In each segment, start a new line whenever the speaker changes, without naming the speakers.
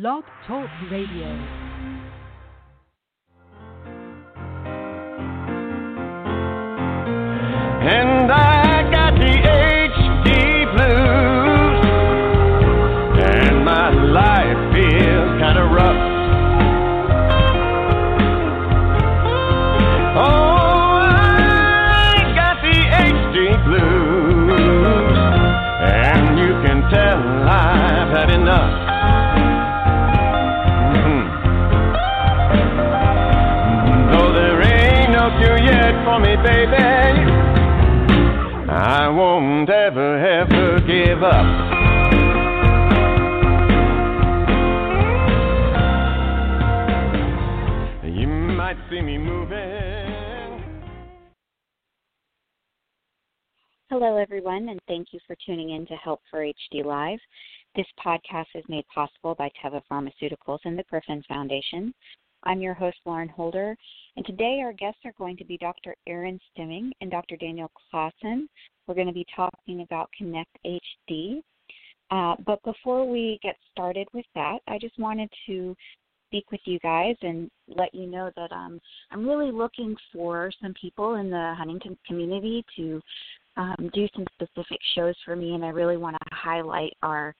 Blog Talk Radio.
Up.
Hello, everyone, and thank you for tuning in to Help for HD Live. This podcast is made possible by Teva Pharmaceuticals and the Griffin Foundation. I'm your host, Lauren Holder, and today our guests are going to be Dr. Erin Stimming and Dr. Daniel Claassen. We're going to be talking about Connect HD. Uh, but before we get started with that, I just wanted to speak with you guys and let you know that um, I'm really looking for some people in the Huntington community to um, do some specific shows for me, and I really want to highlight our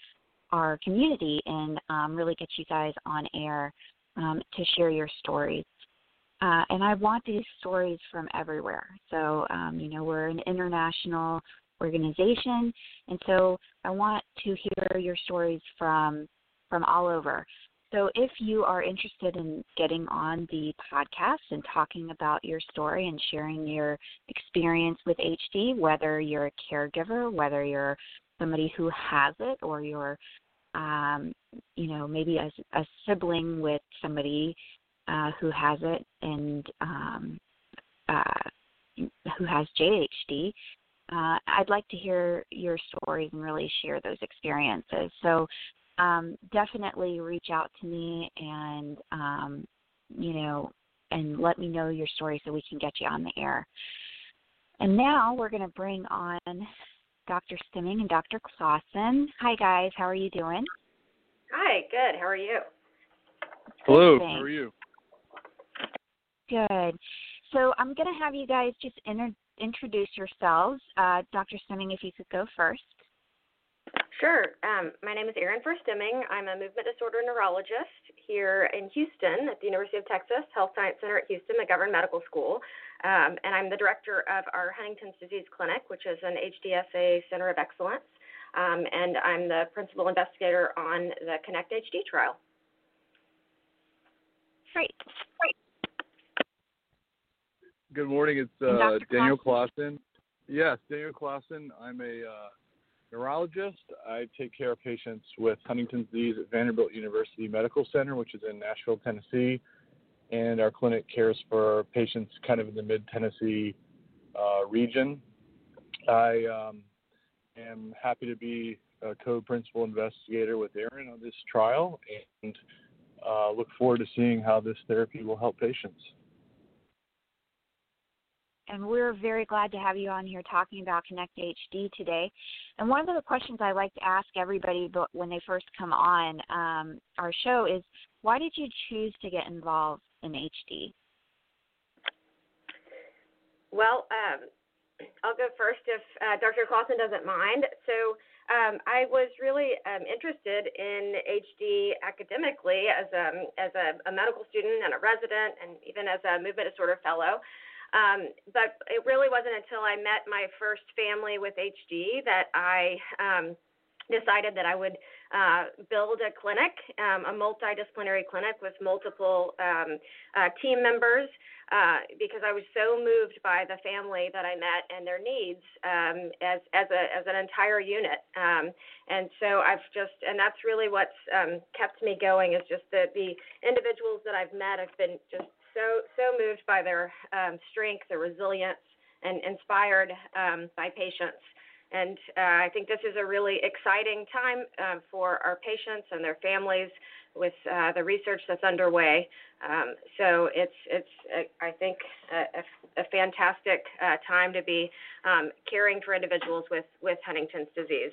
our community and um, really get you guys on air um, to share your stories. Uh, and I want these stories from everywhere. So, um, you know, we're an international organization, and so I want to hear your stories from from all over. So, if you are interested in getting on the podcast and talking about your story and sharing your experience with HD, whether you're a caregiver, whether you're somebody who has it, or you're, um, you know, maybe a, a sibling with somebody uh, who has it and um, uh, who has JHD, uh, I'd like to hear your stories and really share those experiences. So um, definitely reach out to me and um, you know and let me know your story so we can get you on the air. And now we're going to bring on Dr. Stimming and Dr. Claassen. Hi guys, how are you doing?
Hi, good. How are you?
Hello,
thanks.
how are you?
Good. So I'm going to have you guys just inter- introduce yourselves. Uh, Dr. Stimming, if you could go first.
Sure. Um, my name is Erin Furr Stimming. I'm a movement disorder neurologist here in Houston at the University of Texas Health Science Center at Houston, McGovern Medical School. Um, and I'm the director of our Huntington's Disease Clinic, which is an HDSA Center of Excellence. Um, and I'm the principal investigator on the KINECT-HD trial.
Great. Great.
Good morning. It's uh, Daniel Claassen. Yes, Daniel Claassen. I'm a uh, neurologist. I take care of patients with Huntington's disease at Vanderbilt University Medical Center, which is in Nashville, Tennessee. And our clinic cares for patients kind of in the mid Tennessee uh, region. I um, am happy to be a co principal investigator with Erin on this trial and uh, look forward to seeing how this therapy will help patients.
And we're very glad to have you on here talking about KINECT-HD today. And one of the questions I like to ask everybody when they first come on um, our show is why did you choose to get involved in HD?
Well, um, I'll go first if uh, Dr. Claassen doesn't mind. So um, I was really um, interested in HD academically as a, as a, a medical student and a resident and even as a movement disorder fellow. Um, but it really wasn't until I met my first family with HD that I um, decided that I would uh, build a clinic, um, a multidisciplinary clinic with multiple um, uh, team members, uh, because I was so moved by the family that I met and their needs um, as as a as an entire unit. Um, and so I've just and that's really what's um, kept me going is just the the individuals that I've met have been just so so moved by their um, strength, their resilience, and inspired by patients. And uh, I think this is a really exciting time uh, for our patients and their families with uh, the research that's underway. Um, so it's it's uh, I think a, a, a fantastic uh, time to be um, caring for individuals with with Huntington's disease.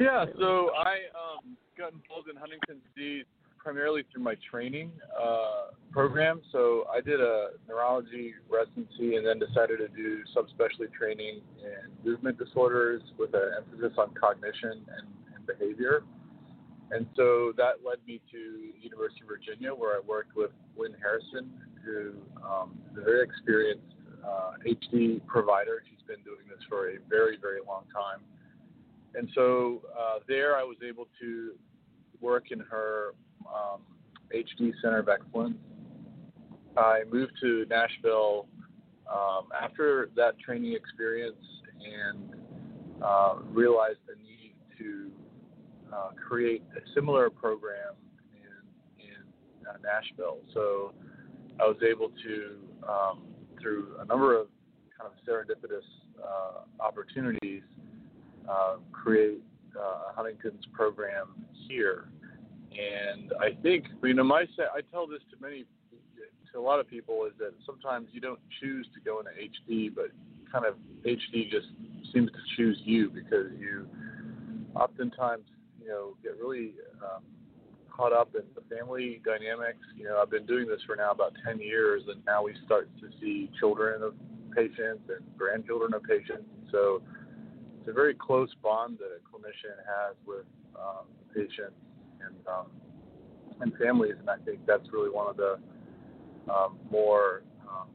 Yeah, so I um, got involved in Huntington's disease primarily through my training uh, program. So I did a neurology residency and then decided to do subspecialty training in movement disorders with an emphasis on cognition and, and behavior. And so that led me to University of Virginia, where I worked with Lynn Harrison, who um, is a very experienced uh, HD provider. She's been doing this for a very, very long time. And so uh, there I was able to work in her um, HD Center of Excellence. I moved to Nashville um, after that training experience and uh, realized the need to uh, create a similar program in, in uh, Nashville. So I was able to, um, through a number of kind of serendipitous uh, opportunities, uh, create uh, Huntington's program here and I think, you know, my I tell this to many, to a lot of people, is that sometimes you don't choose to go into HD, but kind of HD just seems to choose you because you oftentimes, you know, get really um, caught up in the family dynamics. You know, I've been doing this for now about 10 years, and now we start to see children of patients and grandchildren of patients. So it's a very close bond that a clinician has with um, patients and um, and families, and I think that's really one of the um, more um,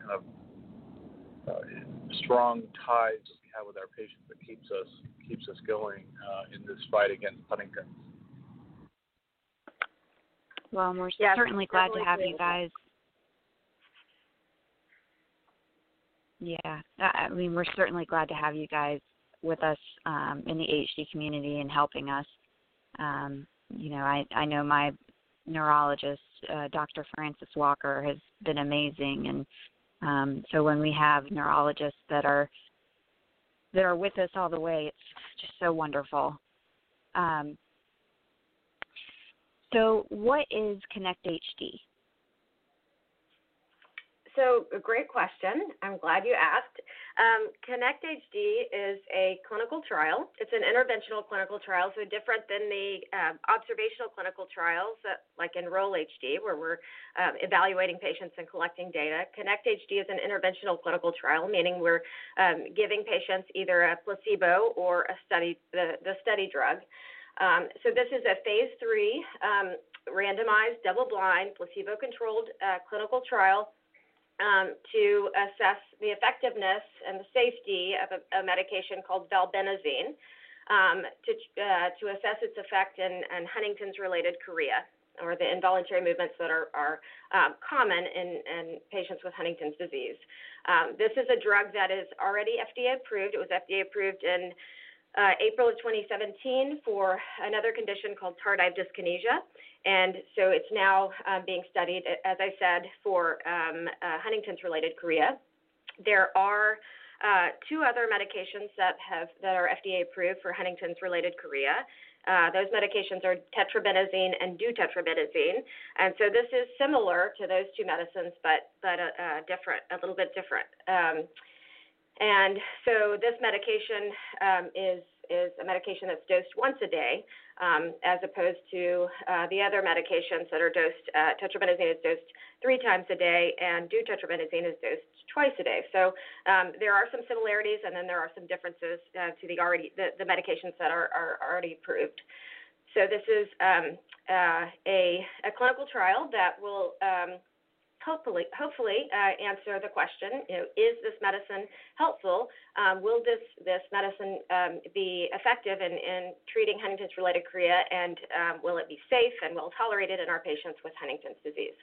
kind of uh, strong ties that we have with our patients that keeps us keeps us going uh, in this fight against Huntington's.
Well, we're
yeah,
certainly glad to have you guys. Yeah, I mean, we're certainly glad to have you guys with us um, in the HD community and helping us. Um, you know, I I know my neurologist, uh, Dr. Francis Walker, has been amazing, and um, so when we have neurologists that are that are with us all the way, it's just so wonderful. Um, so, what is KINECT-HD?
So, a great question. I'm glad you asked. Um, KINECT-HD is a clinical trial. It's an interventional clinical trial, so different than the uh, observational clinical trials that, like Enroll HD, where we're um, evaluating patients and collecting data. KINECT-HD is an interventional clinical trial, meaning we're um, giving patients either a placebo or a study, the, the study drug. Um, so this is a phase three um, randomized, double-blind, placebo-controlled uh, clinical trial um, to assess the effectiveness and the safety of a, a medication called valbenazine um, to, uh, to assess its effect in, in Huntington's related chorea or the involuntary movements that are, are um, common in, in, patients with Huntington's disease. Um, this is a drug that is already FDA approved. It was FDA approved in uh, April of 2017 for another condition called tardive dyskinesia. And so it's now um, being studied, as I said, for um, uh, Huntington's related chorea. There are uh, two other medications that have that are FDA approved for Huntington's related chorea. Uh, those medications are tetrabenazine and deutetrabenazine, and so this is similar to those two medicines, but but uh, uh, different, a little bit different. Um, and so this medication um, is is a medication that's dosed once a day, um, as opposed to uh, the other medications that are dosed. Uh, tetrabenazine is dosed three times a day, and deutetrabenazine is dosed twice a day. So um, there are some similarities, and then there are some differences uh, to the already the, the medications that are, are already approved. So this is um, uh, a, a clinical trial that will um, hopefully hopefully uh, answer the question you know is this medicine helpful? Um, will this this medicine um, be effective in, in treating Huntington's related chorea and um, will it be safe and well tolerated in our patients with Huntington's disease?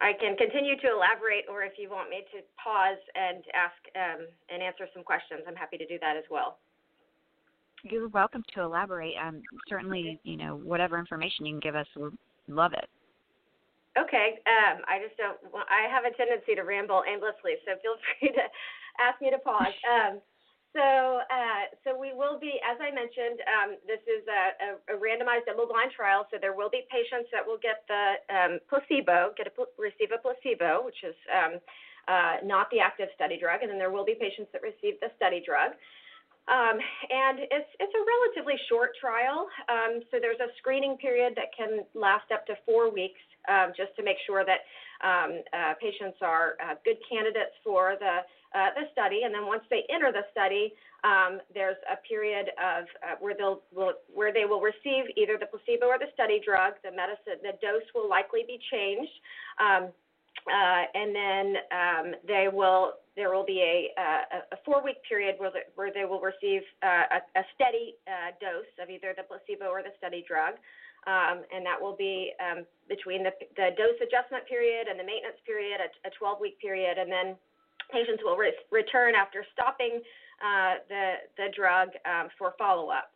I can continue to elaborate or if you want me to pause and ask um, and answer some questions I'm happy to do that as well.
You're welcome to elaborate. Um, certainly you know whatever information you can give us we'll love it
Okay. Um, I just don't. I have a tendency to ramble aimlessly, so feel free to ask me to pause. Um, so, uh, so we will be, as I mentioned, um, this is a, a, a randomized double-blind trial. So there will be patients that will get the um, placebo, get a receive a placebo, which is um, uh, not the active study drug, and then there will be patients that receive the study drug. Um, and it's it's a relatively short trial. Um, so there's a screening period that can last up to four weeks, um, just to make sure that um, uh, patients are uh, good candidates for the uh, the study. And then once they enter the study, um, there's a period of uh, where they'll will, where they will receive either the placebo or the study drug. The medicine, the dose will likely be changed. Um, uh, and then um, they will there will be a, a, a four-week period where, the, where they will receive uh, a, a, steady uh, dose of either the placebo or the study drug, um, and that will be um, between the, the, dose adjustment period and the maintenance period, a, 12-week period, and then patients will re- return after stopping uh, the the drug um, for follow-up.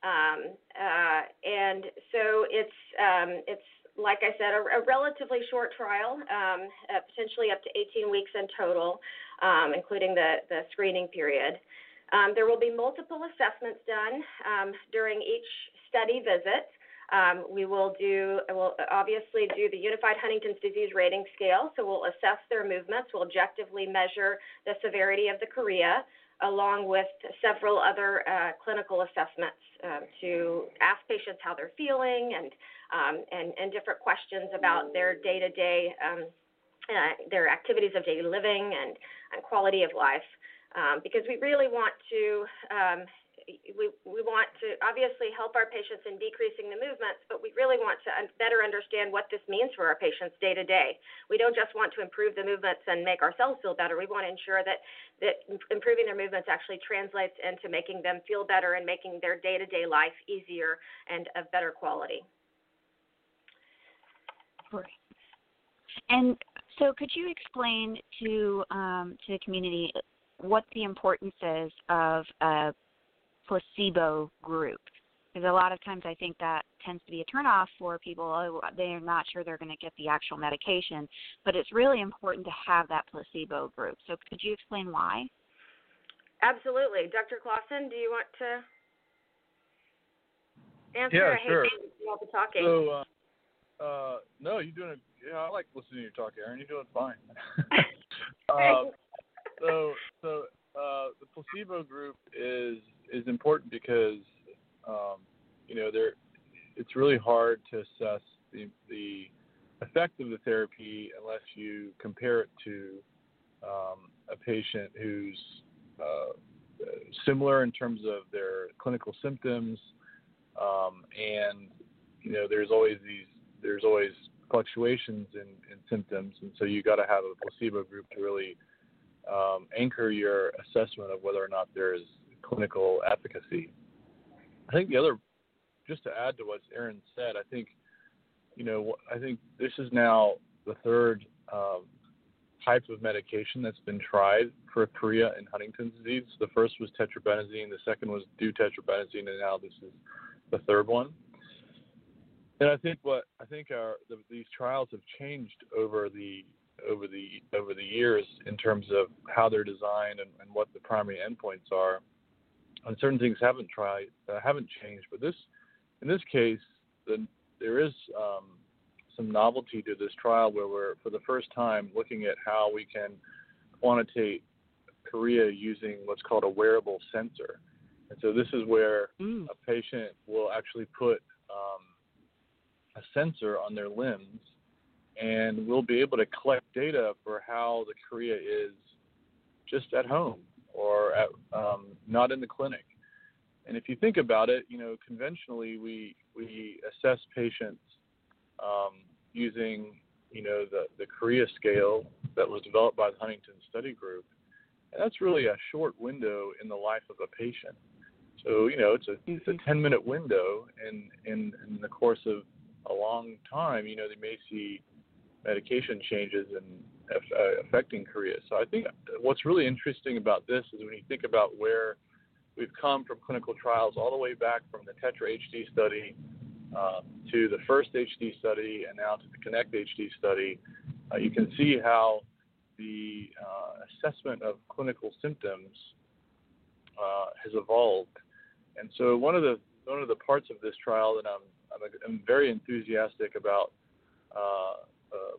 Um, uh, and so it's um, it's like I said, a, a relatively short trial, um, uh, potentially up to 18 weeks in total, um, including the, the screening period. Um, there will be multiple assessments done um, during each study visit. Um, we will do, we'll obviously do the Unified Huntington's Disease Rating Scale, so we'll assess their movements. We'll objectively measure the severity of the chorea, along with several other uh, clinical assessments um, to ask patients how they're feeling and um, and, and different questions about their day to day, their activities of daily living and, and quality of life. Um, because we really want to um, we, we want to obviously help our patients in decreasing the movements, but we really want to better understand what this means for our patients day to day. We don't just want to improve the movements and make ourselves feel better. We want to ensure that, that improving their movements actually translates into making them feel better and making their day to day life easier and of better quality.
Right. And so, could you explain to um, to the community what the importance is of a placebo group? Because a lot of times I think that tends to be a turnoff for people. Oh, they're not sure they're going to get the actual medication, but it's really important to have that placebo group. So, could you explain why?
Absolutely, Dr. Claassen, do you want to answer?
Yeah,
I
sure.
hate all the talking.
So, uh, uh, no, you're doing. A, yeah, I like listening to you talk, Erin. You're doing fine. uh, so, so uh, the placebo group is is important because um, you know there it's really hard to assess the the effect of the therapy unless you compare it to um, a patient who's uh, similar in terms of their clinical symptoms, um, and you know there's always these there's always fluctuations in, in symptoms, and so you got to have a placebo group to really um, anchor your assessment of whether or not there is clinical efficacy. I think the other, just to add to what Erin said, I think, you know, I think this is now the third um, type of medication that's been tried for chorea and Huntington's disease. The first was tetrabenazine, the second was deutetrabenazine, and now this is the third one. And I think what I think our the, these trials have changed over the over the over the years in terms of how they're designed and, and what the primary endpoints are. And certain things haven't tried uh, haven't changed, but this in this case, the, there is um, some novelty to this trial where we're for the first time looking at how we can quantitate chorea using what's called a wearable sensor. And so this is where mm. a patient will actually put um, a sensor on their limbs, and we'll be able to collect data for how the chorea is just at home or at, um, not in the clinic. And if you think about it, you know, conventionally we we assess patients um, using you know the the chorea scale that was developed by the Huntington Study Group, and that's really a short window in the life of a patient. So you know, it's a it's a 10 mm-hmm. minute window and in in the course of a long time, you know, they may see medication changes and uh, affecting chorea. So I think what's really interesting about this is when you think about where we've come from clinical trials all the way back from the Tetra HD study uh, to the first HD study and now to the KINECT-HD study, uh, you can see how the uh, assessment of clinical symptoms uh, has evolved. And so one of the one of the parts of this trial that I'm I'm, I'm very enthusiastic about uh, uh,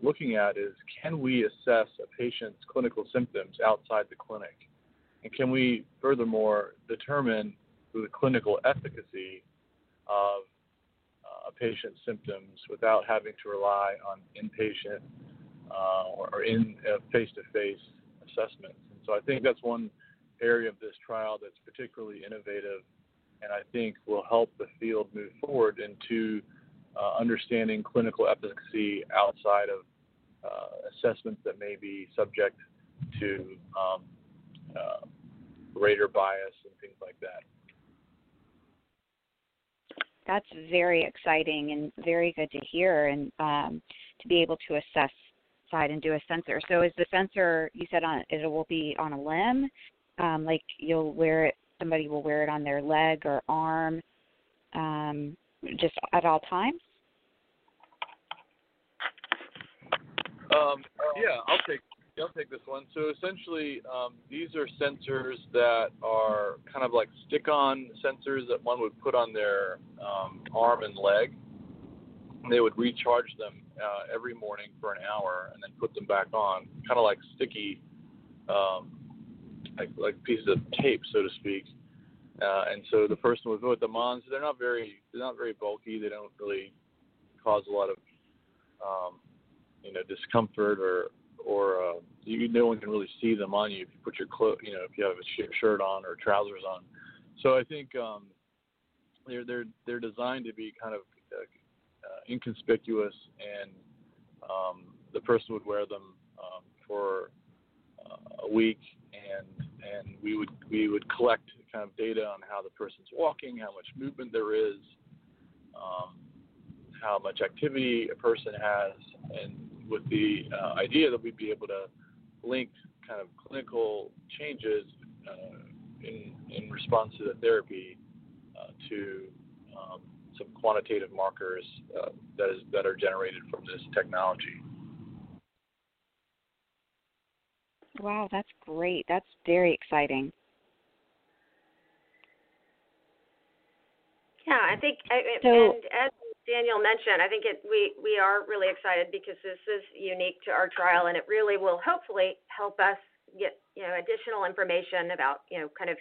looking at is can we assess a patient's clinical symptoms outside the clinic? And can we furthermore determine the clinical efficacy of uh, a patient's symptoms without having to rely on inpatient uh, or in uh, face-to-face assessments? And so I think that's one area of this trial that's particularly innovative and I think will help the field move forward into uh, understanding clinical efficacy outside of uh, assessments that may be subject to um, uh, bias and things like that.
That's very exciting and very good to hear, and um, to be able to assess side and do a sensor. So, is the sensor you said on it will be on a limb, um, like you'll wear it somebody will wear it on their leg or arm um, just at all times?
Um, yeah, I'll take I'll take this one. So essentially, um, these are sensors that are kind of like stick-on sensors that one would put on their um, arm and leg. They would recharge them uh, every morning for an hour and then put them back on, kind of like sticky um, like like pieces of tape, so to speak. Uh, and so the person would put them on. So they're not very they're not very bulky. They don't really cause a lot of um, you know discomfort or or uh, you no one can really see them on you if you put your clo- you know if you have a shirt on or trousers on. So I think um, they're they're they're designed to be kind of uh, uh, inconspicuous and um, the person would wear them um, for uh, a week and and we would we would collect kind of data on how the person's walking, how much movement there is, um, how much activity a person has, and with the uh, idea that we'd be able to link kind of clinical changes uh, in in response to the therapy uh, to um, some quantitative markers uh, that is that are generated from this technology.
Wow, that's great. That's very exciting.
Yeah, I think,
so,
and as Daniel mentioned, I think it, we we are really excited because this is unique to our trial, and it really will hopefully help us get you know additional information about you know kind of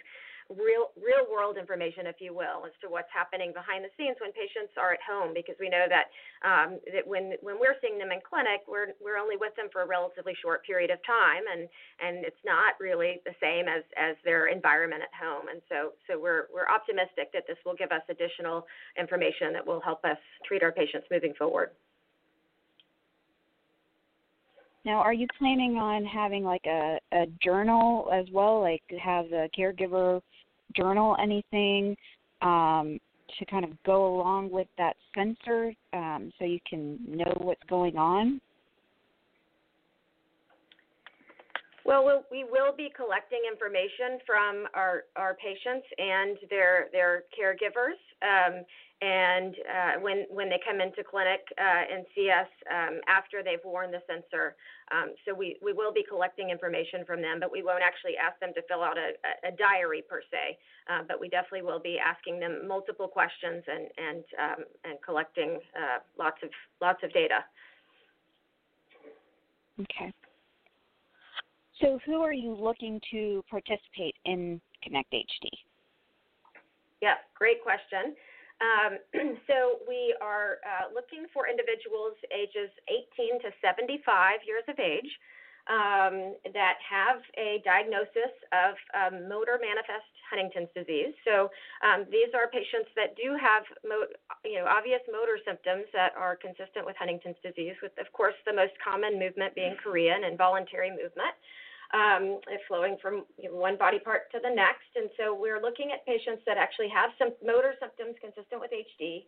real real world information, if you will, as to what's happening behind the scenes when patients are at home, because we know that um, that when when we're seeing them in clinic, we're we're only with them for a relatively short period of time, and and it's not really the same as as their environment at home, and so so we're we're optimistic that this will give us additional information that will help us treat our patients moving forward.
Now, are you planning on having like a, a journal as well, like have the caregiver journal anything um, to kind of go along with that sensor um, so you can know what's going on?
Well, we'll we will be collecting information from our, our patients and their their caregivers. Um, and uh, when when they come into clinic uh, and see us um, after they've worn the sensor. Um, so we, we will be collecting information from them, but we won't actually ask them to fill out a, a diary per se. Uh, but we definitely will be asking them multiple questions and and um, and collecting uh, lots of lots of data.
Okay. So who are you looking to participate in KINECT-HD?
Yeah, great question. Um, so we are uh, looking for individuals ages 18 to 75 years of age um, that have a diagnosis of um, motor manifest Huntington's disease. So um, these are patients that do have, mo- you know, obvious motor symptoms that are consistent with Huntington's disease, with of course the most common movement being chorea and involuntary movement um, flowing from one body part to the next. And so we're looking at patients that actually have some motor symptoms consistent with HD.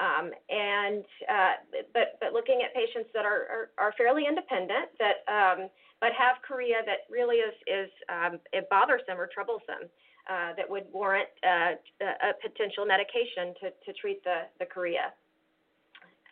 Um, and uh, but but looking at patients that are are, are fairly independent that um, but have chorea that really is is um, bothersome or troublesome uh, that would warrant uh, a potential medication to, to treat the the chorea.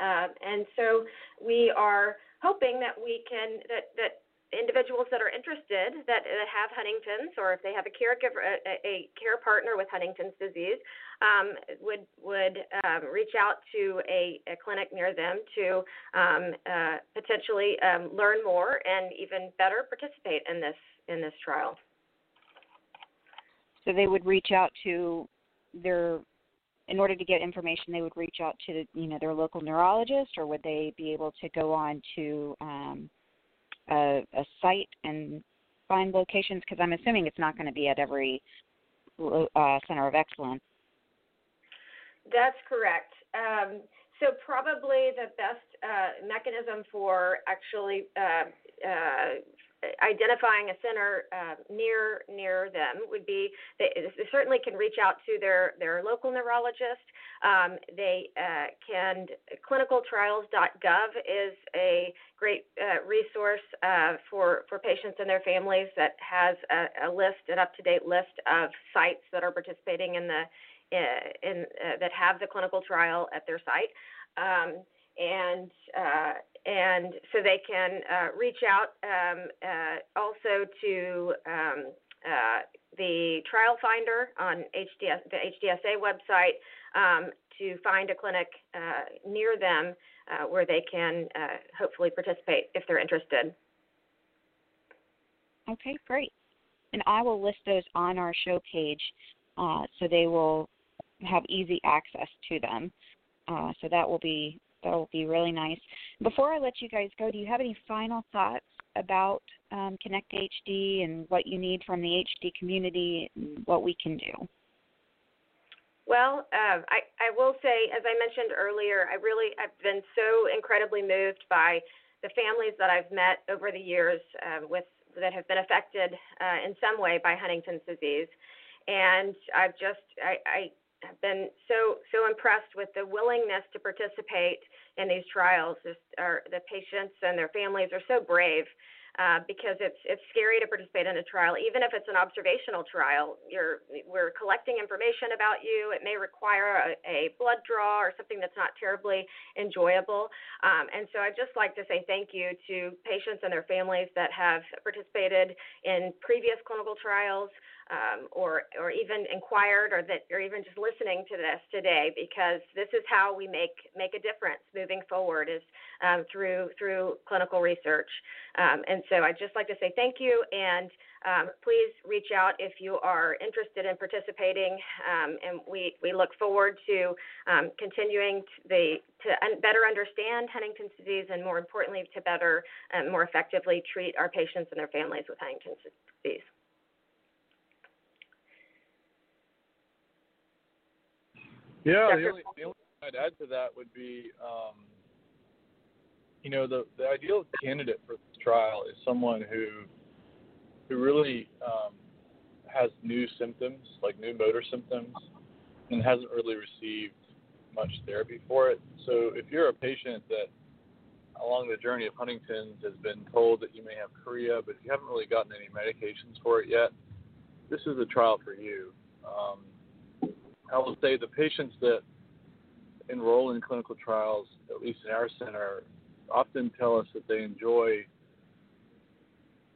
Uh, and so we are hoping that we can that that individuals that are interested that, that have Huntington's or if they have a caregiver, a, a care partner with Huntington's disease, um, would would um, reach out to a, a, clinic near them to um, uh, potentially um, learn more and even better participate in this in this trial.
So they would reach out to their in order to get information they would reach out to you know their local neurologist or would they be able to go on to um, a, a site and find locations because i'm assuming it's not going to be at every uh, center of excellence.
That's correct. Um, so probably the best uh, mechanism for actually uh, uh, identifying a center uh, near near them would be they, they, certainly can reach out to their their local neurologist. Um, they uh, can clinicaltrials.gov is a great uh, resource uh, for for patients and their families that has a, a list an up to date list of sites that are participating in the uh, in uh, that have the clinical trial at their site. Um, and uh, and so they can uh, reach out um, uh, also to um, uh, the trial finder on HDS, the HDSA website um, to find a clinic uh, near them uh, where they can hopefully participate if they're interested.
Okay, great. And I will list those on our show page so they will have easy access to them. so that will be that will be really nice. Before I let you guys go, do you have any final thoughts about um, KINECT-HD and what you need from the HD community and what we can do?
Well, uh, I, I will say, as I mentioned earlier, I really have been so incredibly moved by the families that I've met over the years uh, with that have been affected uh, in some way by Huntington's disease, and I've just I, I have been so so impressed with the willingness to participate in these trials. Just are, the patients and their families are so brave uh, because it's it's scary to participate in a trial, even if it's an observational trial. You're we're collecting information about you. It may require a, a blood draw or something that's not terribly enjoyable. Um, and so I'd just like to say thank you to patients and their families that have participated in previous clinical trials um, or or even inquired or that or even just listening to this today because this is how we make make a difference moving forward is um, through through clinical research um, and so I'd just like to say thank you and um, please reach out if you are interested in participating um, and we we look forward to um, continuing to the to un- better understand Huntington's disease and more importantly to better and more effectively treat our patients and their families with Huntington's disease.
Yeah, the only, the only thing I'd add to that would be, um, you know, the the ideal candidate for this trial is someone who who really um, has new symptoms, like new motor symptoms, and hasn't really received much therapy for it. So if you're a patient that along the journey of Huntington's has been told that you may have chorea, but you haven't really gotten any medications for it yet, this is a trial for you. Um, I will say the patients that enroll in clinical trials, at least in our center, often tell us that they enjoy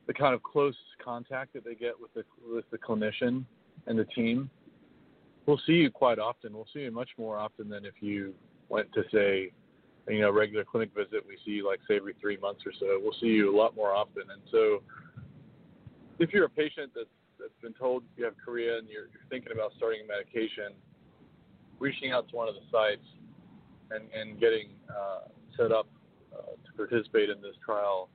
the kind of close contact that they get with the with the clinician and the team. We'll see you quite often. We'll see you much more often than if you went to say, you know, regular clinic visit. We see you like say every three months or so. We'll see you a lot more often. And so, if you're a patient that's that's been told you have chorea and you're, you're thinking about starting a medication, reaching out to one of the sites and, and getting uh, set up to participate in this trial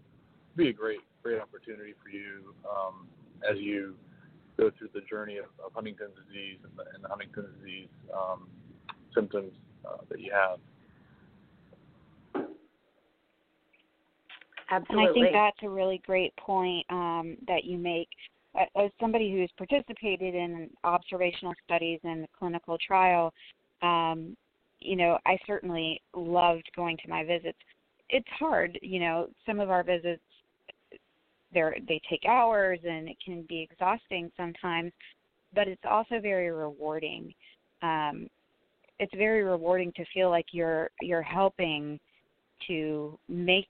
would be a great great opportunity for you um, as you go through the journey of, of Huntington's disease and the, and the Huntington's disease um, symptoms uh, that you have.
Absolutely.
And I think that's a really great point um, that you make as somebody who's participated in observational studies and the clinical trial, um, you know, I certainly loved going to my visits. It's hard, you know, some of our visits they they take hours and it can be exhausting sometimes, but it's also very rewarding. Um, it's very rewarding to feel like you're you're helping to make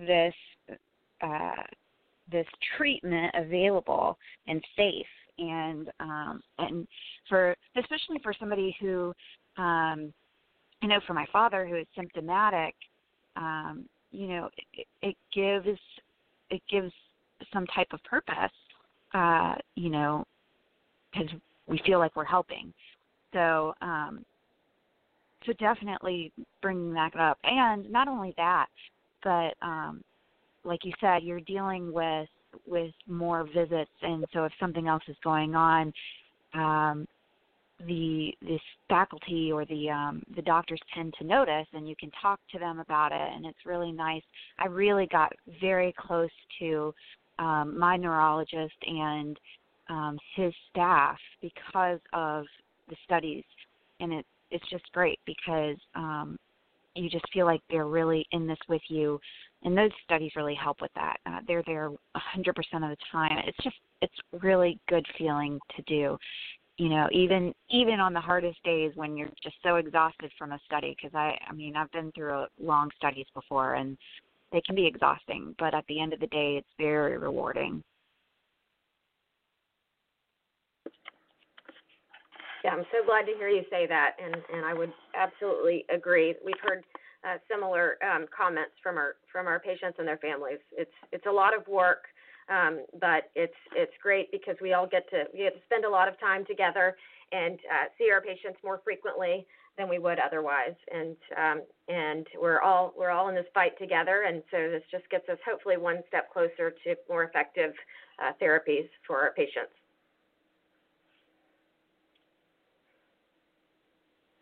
this uh, this treatment available and safe and um and for especially for somebody who um you know for my father who is symptomatic um you know it, it gives it gives some type of purpose uh you know because we feel like we're helping. So, um, so definitely bringing that up, and not only that, but um, like you said, you're dealing with with more visits, and so if something else is going on, um, the this faculty or the um, the doctors tend to notice, and you can talk to them about it, and it's really nice. I really got very close to um, my neurologist and um, his staff because of the studies, and it it's just great because um, you just feel like they're really in this with you, and those studies really help with that. Uh, they're there 100% of the time. It's just it's really good feeling to do. You know, even even on the hardest days when you're just so exhausted from a study, because I I mean I've been through long studies before and they can be exhausting, but at the end of the day, it's very rewarding.
Yeah, I'm so glad to hear you say that, and and I would absolutely agree. We've heard uh, similar um, comments from our from our patients and their families. It's it's a lot of work, um, but it's it's great because we all get to we get to spend a lot of time together and uh, see our patients more frequently than we would otherwise. And um, and we're all we're all in this fight together, and so this just gets us hopefully one step closer to more effective uh, therapies for our patients.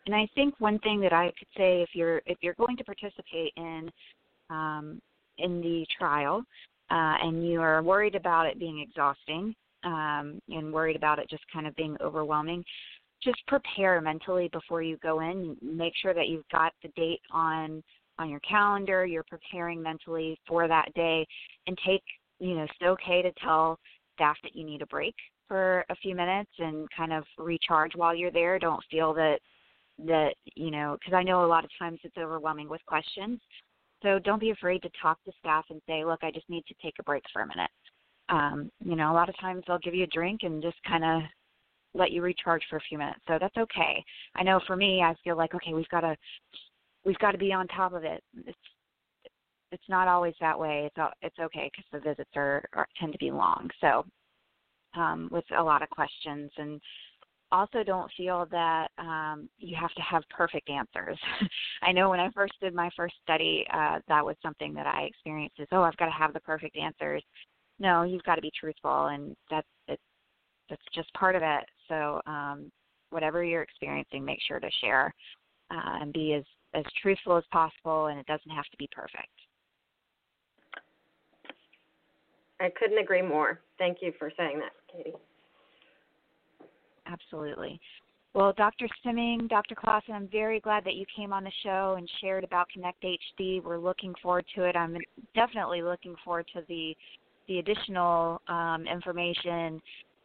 And I think one thing that I could say if you're if you're going to participate in um, in the trial uh, and you are worried about it being exhausting um, and worried about it just kind of being overwhelming, just prepare mentally before you go in. Make sure that you've got the date on on your calendar. You're preparing mentally for that day, and take you know it's okay to tell staff that you need a break for a few minutes and kind of recharge while you're there. Don't feel that that you know because i know a lot of times it's overwhelming with questions so don't be afraid to talk to staff and say look i just need to take a break for a minute. Um you know a lot of times they'll give you a drink and just kind of let you recharge for a few minutes. So that's okay. I know for me i feel like okay we've got to we've got to be on top of it. It's it's not always that way. It's it's okay because the visits are, are tend to be long. So um with a lot of questions and also don't feel that um, you have to have perfect answers. I know when I first did my first study, uh, that was something that I experienced is, oh, I've got to have the perfect answers. No, you've got to be truthful, and that's that's just part of it. So um, whatever you're experiencing, make sure to share uh, and be as as truthful as possible, and it doesn't have to be perfect.
I couldn't agree more. Thank you for saying that, Katie.
Absolutely. Well, Dr. Stimming, Dr. Claassen, I'm very glad that you came on the show and shared about KINECT-HD. We're looking forward to it. I'm definitely looking forward to the the additional um, information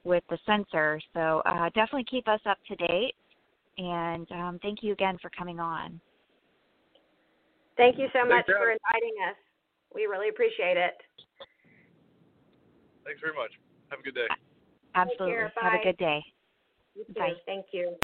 with the sensor. So uh, definitely keep us up to date. And um, thank you again for coming on.
Thank you so much for inviting us. We really appreciate it.
Thanks very much. Have a good day.
Absolutely. Have a good day.
Bye. Thank you.